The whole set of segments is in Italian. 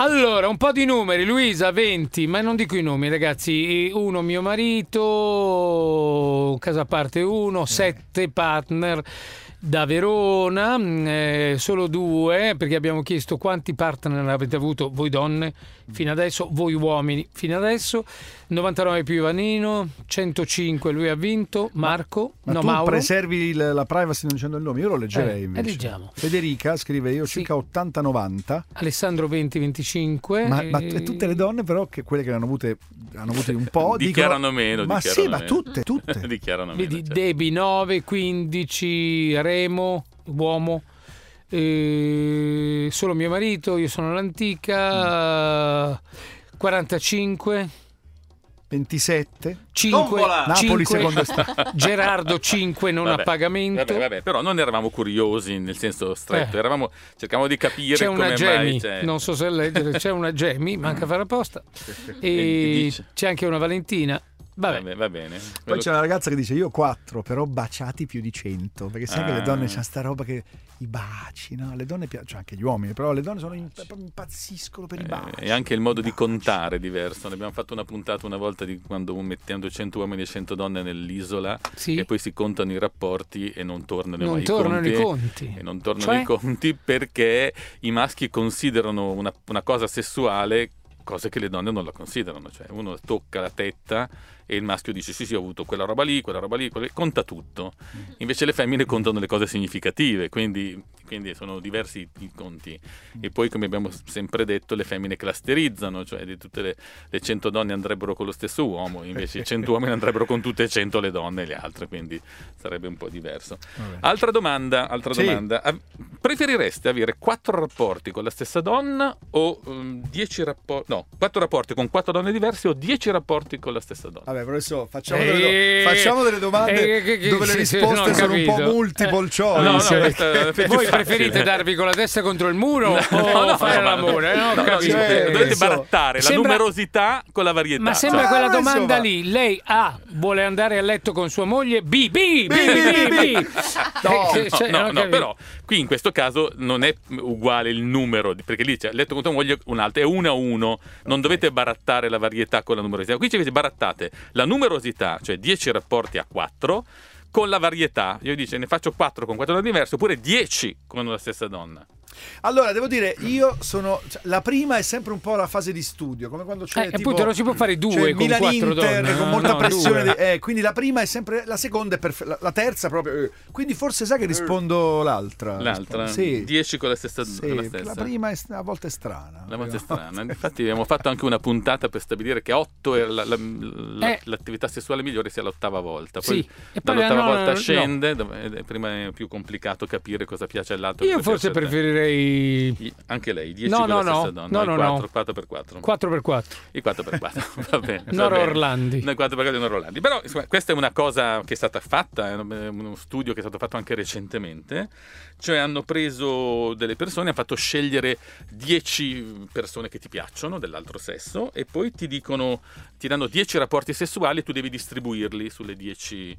Allora, un po' di numeri. Luisa, 20, ma non dico i nomi, ragazzi. Uno mio marito, casa a parte uno, sette partner da Verona, mm, eh, solo due, perché abbiamo chiesto quanti partner avete avuto voi donne fino adesso, voi uomini fino adesso. 99 più Ivanino, 105 lui ha vinto, Marco, Ma no tu Mauro. preservi il- la privacy non dicendo il nome, io lo leggerei Eh, invece. leggiamo. Federica scrive io Sì. circa 80-90. Alessandro 20-25. Ma, ma eh, tutte le donne, però, che quelle che ne hanno avute, hanno avute un po', Dichiarano dicono, meno, Ma dichiarano sì, ma meno. tutte, tutte. Dichiarano meno. Vedi, certo. Debi 9, 15, Remo, uomo, eh, solo mio marito, io sono l'antica, 45, 27. 5, Tombola! Napoli secondo sta- Gerardo 5 non Vabbè, a pagamento. Vabbè, vabbè, però non eravamo curiosi nel senso stretto, Eh. eravamo, cercavamo di capire C'è come una mai Gemi, c'è... non so se leggere, c'è una Gemi, manca fare apposta. E E c'è anche una Valentina. Vabbè, Vabbè, va bene. Poi c'è una ragazza che dice io 4, però baciati più di 100. Perché sai che le Ah. donne c'hanno sta roba che i baci, no? Le donne piacciono, cioè anche gli uomini, però le donne sono in- impazziscono per i baci. Eh, E anche il modo I di baci. contare è diverso. Ne abbiamo fatto una puntata una volta di quando mettendo 100 uomini e 100 donne nell'isola sì, e poi si contano i rapporti e non tornano non mai tornano i i conti. conti. E non tornano Cioè? i conti perché i maschi considerano una, una cosa sessuale cose che le donne non la considerano. Cioè uno tocca la tetta e il maschio dice sì sì ho avuto quella roba lì, quella roba lì, quella lì", conta tutto. Invece le femmine contano le cose significative, quindi, quindi sono diversi i conti. E poi come abbiamo sempre detto le femmine clusterizzano, cioè di tutte le, le 100 donne andrebbero con lo stesso uomo, invece i 100 uomini andrebbero con tutte e 100 le donne e le altre, quindi sarebbe un po' diverso. Vabbè. Altra domanda, altra Sì. domanda. Preferireste avere quattro rapporti con la stessa donna o 10 rapporti, no, quattro rapporti con quattro donne diverse o 10eci rapporti con la stessa donna? Vabbè, adesso facciamo, Eh, delle, do- facciamo delle domande eh, che- che- dove le risposte sono un po' capito. multiple Eh, choice. no, no, è più Voi preferite darvi con la testa contro il muro o No, no, fare ma- l'amore? No, ho no, no, capito. cioè, dovete barattare Sembra- la numerosità con la varietà. Ma sembra Cioè, quella eh, domanda lì. Lei A vuole andare a letto con sua moglie, B, B, B, B, B. No, Eh, cioè, no, no, però qui in questo caso non è uguale il numero, perché lì c'è letto con tua moglie un altro, è uno a uno, non dovete barattare la varietà con la numerosità. Qui ci barattate la numerosità, cioè 10 rapporti a 4, con la varietà. Io dice ne faccio 4 con 4 donne diverse, oppure 10 con la stessa donna. Allora, devo dire, io sono. cioè, la prima è sempre un po' la fase di studio, come quando c'è. Eh, tipo, appunto, non si può fare due c'è con Milan quattro Inter donne. con molta no, pressione. di- eh, quindi la prima è sempre. La seconda è perfetta. La, la terza proprio. eh. Quindi forse sai che rispondo l'altra. L'altra, Sì. 10 con la stessa, Sì, con la stessa. la prima è, a volte è strana. La volta è strana. Infatti abbiamo fatto anche una puntata per stabilire che 8 è la- la- la- Eh. l'attività sessuale migliore sia l'ottava volta. Poi Sì, e poi dall'ottava no, volta no. scende, è- prima è più complicato capire cosa piace all'altro. Io forse preferirei I- Anche lei, 10 No, no, no. donna. No, no, 4, no. 4 per 4. 4x4. I 4 per 4, va bene. va Noro bene. Orlandi. No, i 4 per 4 di Noro Orlandi. Però insomma, questa è una cosa che è stata fatta, è uno studio che è stato fatto anche recentemente, cioè hanno preso delle persone, hanno fatto scegliere 10 persone che ti piacciono dell'altro sesso e poi ti dicono, ti danno 10 rapporti sessuali e tu devi distribuirli sulle 10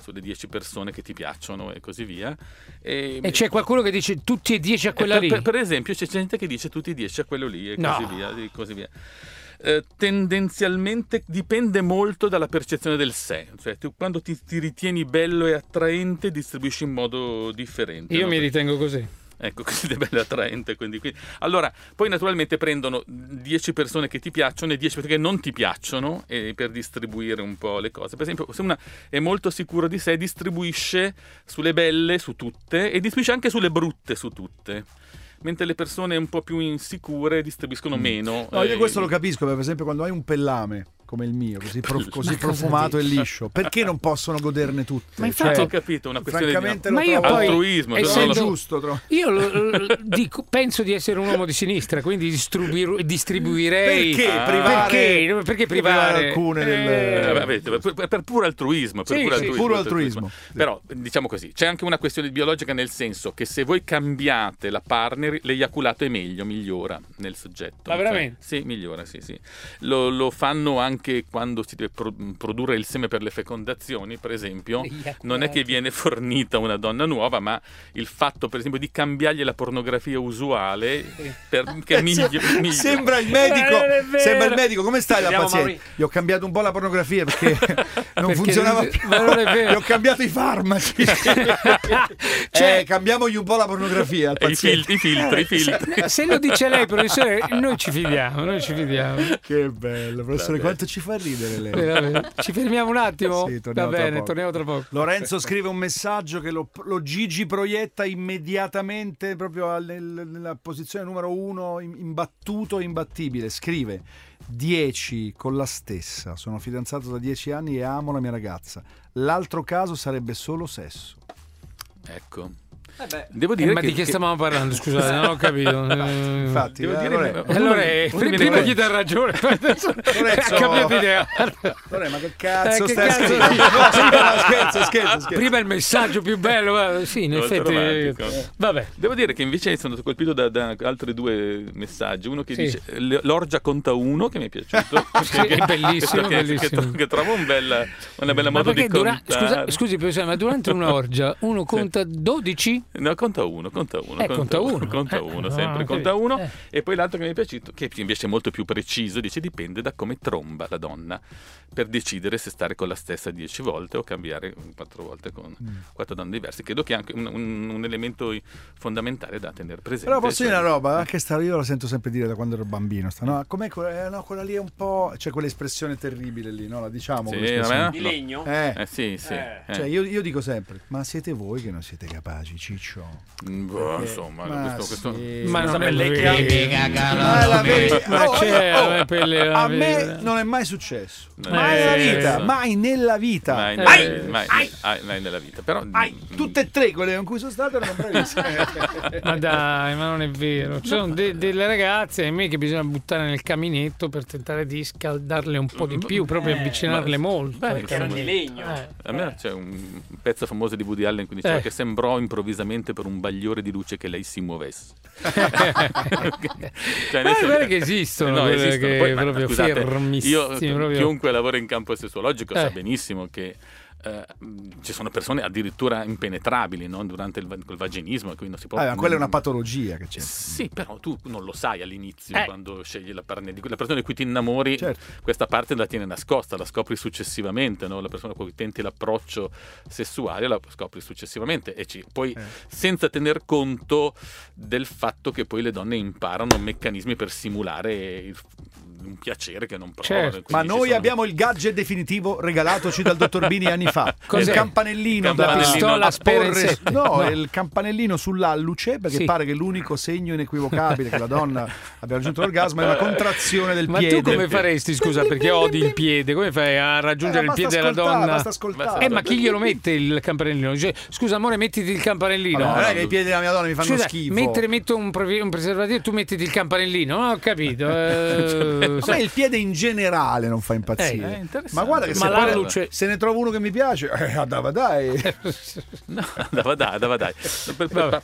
sulle 10 persone che ti piacciono e così via. E, E c'è qualcuno che dice tutti e 10 a eh, quella per, lì. per- per esempio c'è gente che dice tutti i 10 a quello lì e No. così via. e così via. Eh, tendenzialmente dipende molto dalla percezione del sé, cioè tu quando ti, ti ritieni bello e attraente distribuisci in modo differente. Io no? mi ritengo così. Ecco, così è bello attraente. Quindi, qui- Allora, poi naturalmente prendono 10 persone che ti piacciono e 10 persone che non ti piacciono e per distribuire un po' le cose. Per esempio, se una è molto sicuro di sé, distribuisce sulle belle su tutte e distribuisce anche sulle brutte su tutte. Mentre le persone un po' più insicure distribuiscono meno. Mm. No, io eh, questo lo capisco, per esempio, quando hai un pellame come il mio, così, prof- così profumato e liscio, perché non possono goderne tutte? Ma infatti- Cioè, Ho capito, una questione di Ma io poi, altruismo. non essendo- lo- giusto. trovo. Io lo- lo- dico- penso di essere un uomo di sinistra, quindi distribuir- distribuirei. Perché Ah. privare? Perché? Perché privare? alcune Eh, del... Eh, vabbè, per, per- puro altruismo, per Sì, puro sì, altruismo, puro per altruismo. Però diciamo così, c'è anche una questione biologica nel senso che se voi cambiate la partner, l'eiaculato è meglio, migliora nel soggetto. Ma veramente? Cioè, sì, migliora, sì, sì. Lo, lo fanno anche anche quando si deve pro- produrre il seme per le fecondazioni, per esempio, non è che viene fornita una donna nuova, ma il fatto, per esempio, di cambiargli la pornografia usuale perché migli- migli- Sembra il medico, Eh, sembra il medico, come stai la paziente? Gli ho cambiato un po' la pornografia perché non Perché funzionava non- più. ma non è vero. Gli ho cambiato i farmaci. Cioè- eh, cambiamogli un po' la pornografia al i, paziente. i filtri, i filtri. Se lo dice lei, professore, noi ci fidiamo, noi ci fidiamo. Che bello, professore, quanto ci fa ridere lei. Veramente. Ci fermiamo un attimo? Sì, Va torniamo tra bene, poco. torniamo tra poco. Lorenzo scrive un messaggio che lo, lo Gigi proietta immediatamente proprio al- nel- nella posizione numero uno, im- imbattuto e imbattibile. Scrive 10 con la stessa. Sono fidanzato da 10 anni e amo la mia ragazza. L'altro caso sarebbe solo sesso. Ecco. Eh Devo Eh, dire ma che, di che che- stavamo parlando? Scusate, non ho capito. Eh, Infatti, devo eh, dire Lore- che- Allora, eh, prima, prima gli dà ragione, adesso Lorenzo- ha cambiato idea. Lore, ma che cazzo Eh, che stai cazzo-? Sì, scherzo, scherzo, scherzo. Prima il messaggio più bello, ma- sì, in Molto effetti. romantico. Vabbè. Devo dire che invece sono stato colpito da, da altri due messaggi. Uno che Sì. dice "L- L'orgia conta uno, che mi è piaciuto. Sì, è bellissimo, che, bellissimo. Che, che trovo un bel, una bella Ma modo di dura- contare. scusa, scusi, professore, ma durante un'orgia uno conta 12? No, conta uno, conta uno. Eh, conta uno. Conta Eh, uno, no, sempre no, conta uno. Eh. E poi l'altro che mi è piaciuto, che invece è molto più preciso, dice dipende da come tromba la donna per decidere se stare con la stessa dieci volte o cambiare quattro volte con Mm. quattro donne diverse. Credo che è anche un, un- un elemento fondamentale da tenere presente. Però posso dire cioè- una roba, anche sta, io la sento sempre dire da quando ero bambino. Sta, no, com'è quella, eh, no, quella lì è un po'. C'è quell'espressione terribile lì, no? La diciamo. Sì, di legno? Eh, Eh sì, sì. Eh. eh. Cioè, io, io dico sempre, ma siete voi che non siete capaci, ciccio? Mm, boh, insomma, Ma questo, questo- sì. Ma non è lei che. Ma è la verità. A me non è mai successo. Non mai è nella successo. vita, mai nella vita. Mai, Eh. mai, Ai, mai, ai. ai, mai nella vita. Però, mm, tutte e tre quelle con cui sono stato erano bravissime. Ma dai, ma non è vero. Ci sono de- delle ragazze e me che bisogna buttare nel caminetto per tentare di scaldarle un po' di più, proprio Eh, avvicinarle ma- molto. beh, Perché erano di caminetto. legno. Eh. A me c'è un pezzo famoso di Woody Allen in cui diceva Eh. che sembrò improvvisamente per un bagliore di luce che lei si muovesse. Cioè, Ma guarda che esistono quelle esistono. che Poi, ma, scusate, Io, chiunque lavora in campo sessuologico sa Eh. benissimo che eh, ci sono persone addirittura impenetrabili no? durante il, col vaginismo, quindi non si può. Ah, ma quella è una patologia che c'è. Sì, però tu non lo sai all'inizio Eh. quando scegli la partner di la persona di cui ti innamori, Certo. questa parte la tiene nascosta, la scopri successivamente, no? la persona con cui tenti l'approccio sessuale la scopri successivamente e ci, poi Eh. senza tener conto del fatto che poi le donne imparano meccanismi per simulare il- un piacere che non provano. Certo. Ma noi sono- abbiamo il gadget definitivo regalatoci dal dottor Bini anni fa. Cos'è? Il campanellino Il campanellino Pistola da apporre- sette. No, No. è il campanellino sull'alluce perché Sì. pare che l'unico segno inequivocabile che la donna abbia raggiunto l'orgasmo è la contrazione del Ma piede. tu come faresti, scusa, perché odi il piede? Come fai a raggiungere Eh, il piede della donna? Basta ascoltare. Eh, ma chi glielo mette il campanellino? Dice, scusa, amore, mettiti il campanellino. Vabbè, non è no, che i no. piedi della mia donna mi fanno Scusa, schifo. mentre metto un, previ- un preservativo e tu mettiti il campanellino, non ho capito. eh, A me il piede in generale non fa impazzire. Eh, ma guarda che Ma se, luce- se ne trovo uno che mi piace, eh, andava dai. No, andava dai, andava dai.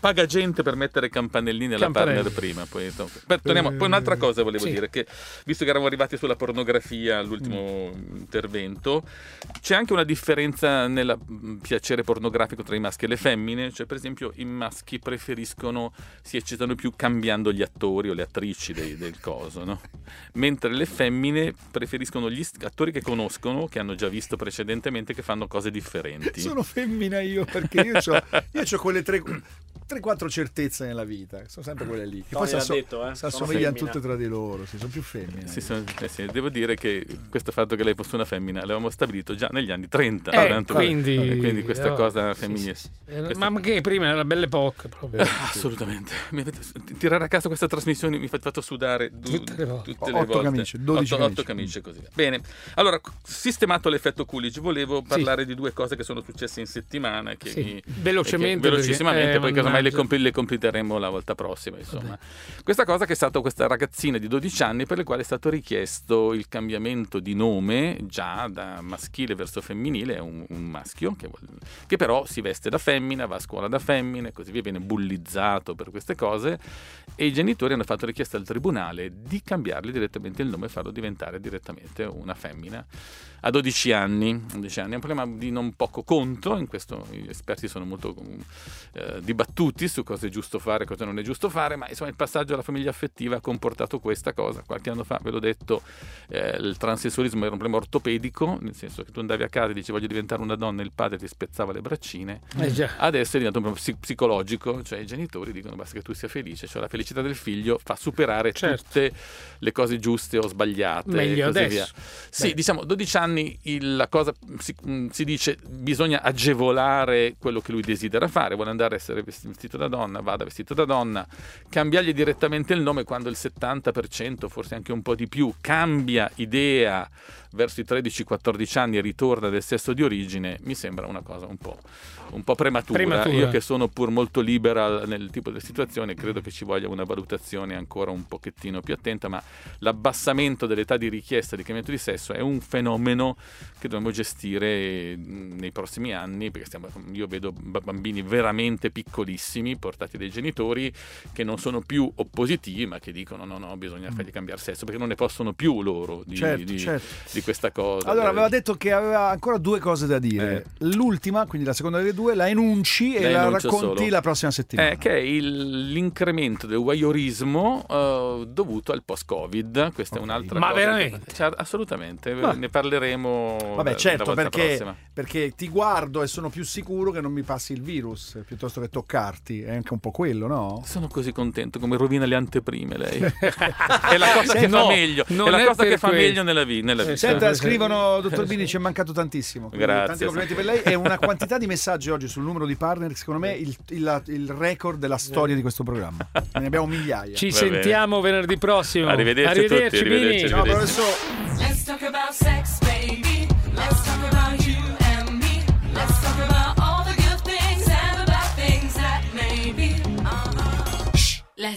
Paga gente per mettere campanellini alla Campanelli. partner prima. Poi, per- torniamo- poi un'altra cosa volevo Sì. dire, che visto che eravamo arrivati sulla pornografia all'ultimo intervento, c'è anche una differenza nel piacere pornografico tra i maschi e le femmine. Cioè, per esempio, i maschi preferiscono, si eccitano più cambiando gli attori o le attrici dei- del coso, no? mentre le femmine preferiscono gli attori che conoscono, che hanno già visto precedentemente, che fanno cose differenti. Sono femmina io perché io ho quelle 3-4 certezze nella vita, sono sempre quelle lì. Che poi si asso- detto, eh, si assomigliano femmina. tutte tra di loro, sì, sono più femmine. Sì, sono- eh sì, devo dire che questo fatto che lei fosse una femmina l'avevamo stabilito già negli anni 30. Eh, tanto- quindi, eh, quindi questa oh, cosa femminile. sì, sì. Eh, Questa- Ma che prima era la belle epoca proprio. Assolutamente. Mi avete- tirare a casa questa trasmissione mi ha fatto sudare du- Tutte le volte. tutte le Otto volte. camicie, 12 Otto- otto camicie. camicie così. Bene. Allora, sistemato l'effetto Coolidge, volevo parlare di due cose che sono successe in settimana. Che Sì, mi- velocemente, che- velocissimamente, perché è poi un casomai ma le, compl- le completeremo la volta prossima. Insomma. Questa cosa che è stata questa ragazzina di 12 anni per la quale è stato richiesto il cambiamento di nome già da maschile verso femminile, è un, un maschio che, che, però si veste da femmina, va a scuola da femmine, così via, viene bullizzato per queste cose e i genitori hanno fatto richiesta al tribunale di cambiargli direttamente il nome e farlo diventare direttamente una femmina a 12 anni. 12 anni. È un problema di non poco conto, in questo gli esperti sono molto eh, dibattuti su cosa è giusto fare e cosa non è giusto fare, ma insomma il passaggio alla famiglia affettiva ha comportato questa cosa. Qualche anno fa, ve l'ho detto, eh, il transessualismo era un problema ortopedico, nel senso che tu andavi a casa e dici voglio diventare una donna e il padre ti spezzava le braccine. Eh Adesso è diventato un problema psicologico, cioè i genitori dicono basta che tu sia felice, cioè la felicità del figlio fa superare certo. tutte le cose giuste o sbagliate. Meglio adesso. Via. Sì, Beh. diciamo 12 anni il, la cosa si, si, dice bisogna agevolare quello che lui desidera fare, vuole andare a essere vestito da donna, vada vestito da donna, cambiargli direttamente il nome quando il 70%, forse anche un po' di più, cambia idea verso i 13-14 anni e ritorna del sesso di origine, mi sembra una cosa un po', un po prematura. prematura. Io che sono pur molto libera nel tipo di situazione, credo che ci voglia una valutazione ancora un pochettino più attenta, ma l'abbassamento dell'età di richiesta di cambiamento di sesso è un fenomeno che dobbiamo gestire nei prossimi anni, perché stiamo, io vedo bambini veramente piccolissimi portati dai genitori che non sono più oppositivi, ma che dicono no, no, bisogna fargli cambiare sesso, perché non ne possono più loro di, certo, di, certo. di questa cosa. Allora, aveva detto che aveva ancora due cose da dire. Eh. L'ultima, quindi la seconda delle due, la enunci e la, la racconti solo. la prossima settimana. Eh, che è il, l'incremento del voyeurismo uh, dovuto al post-Covid. Questa okay. è un'altra Ma cosa. Ma veramente? Cioè, assolutamente, Ma... ne parleremo. Vabbè, certo, perché, perché, ti guardo e sono più sicuro che non mi passi il virus piuttosto che toccarti. È anche un po' quello, no? Sono così contento come rovina le anteprime lei. è la cosa che no, fa meglio. È la cosa che fa meglio nella, vi- nella vita. Senta, scrivono, dottor Bini, ci è mancato tantissimo. Grazie. Tanti complimenti per lei e una quantità di messaggi oggi sul numero di partner, secondo me il, il, il record della storia di questo programma. Ne abbiamo migliaia. Ci Va sentiamo bene. venerdì prossimo. Arrivederci, arrivederci, tutti, arrivederci, Ciao professore.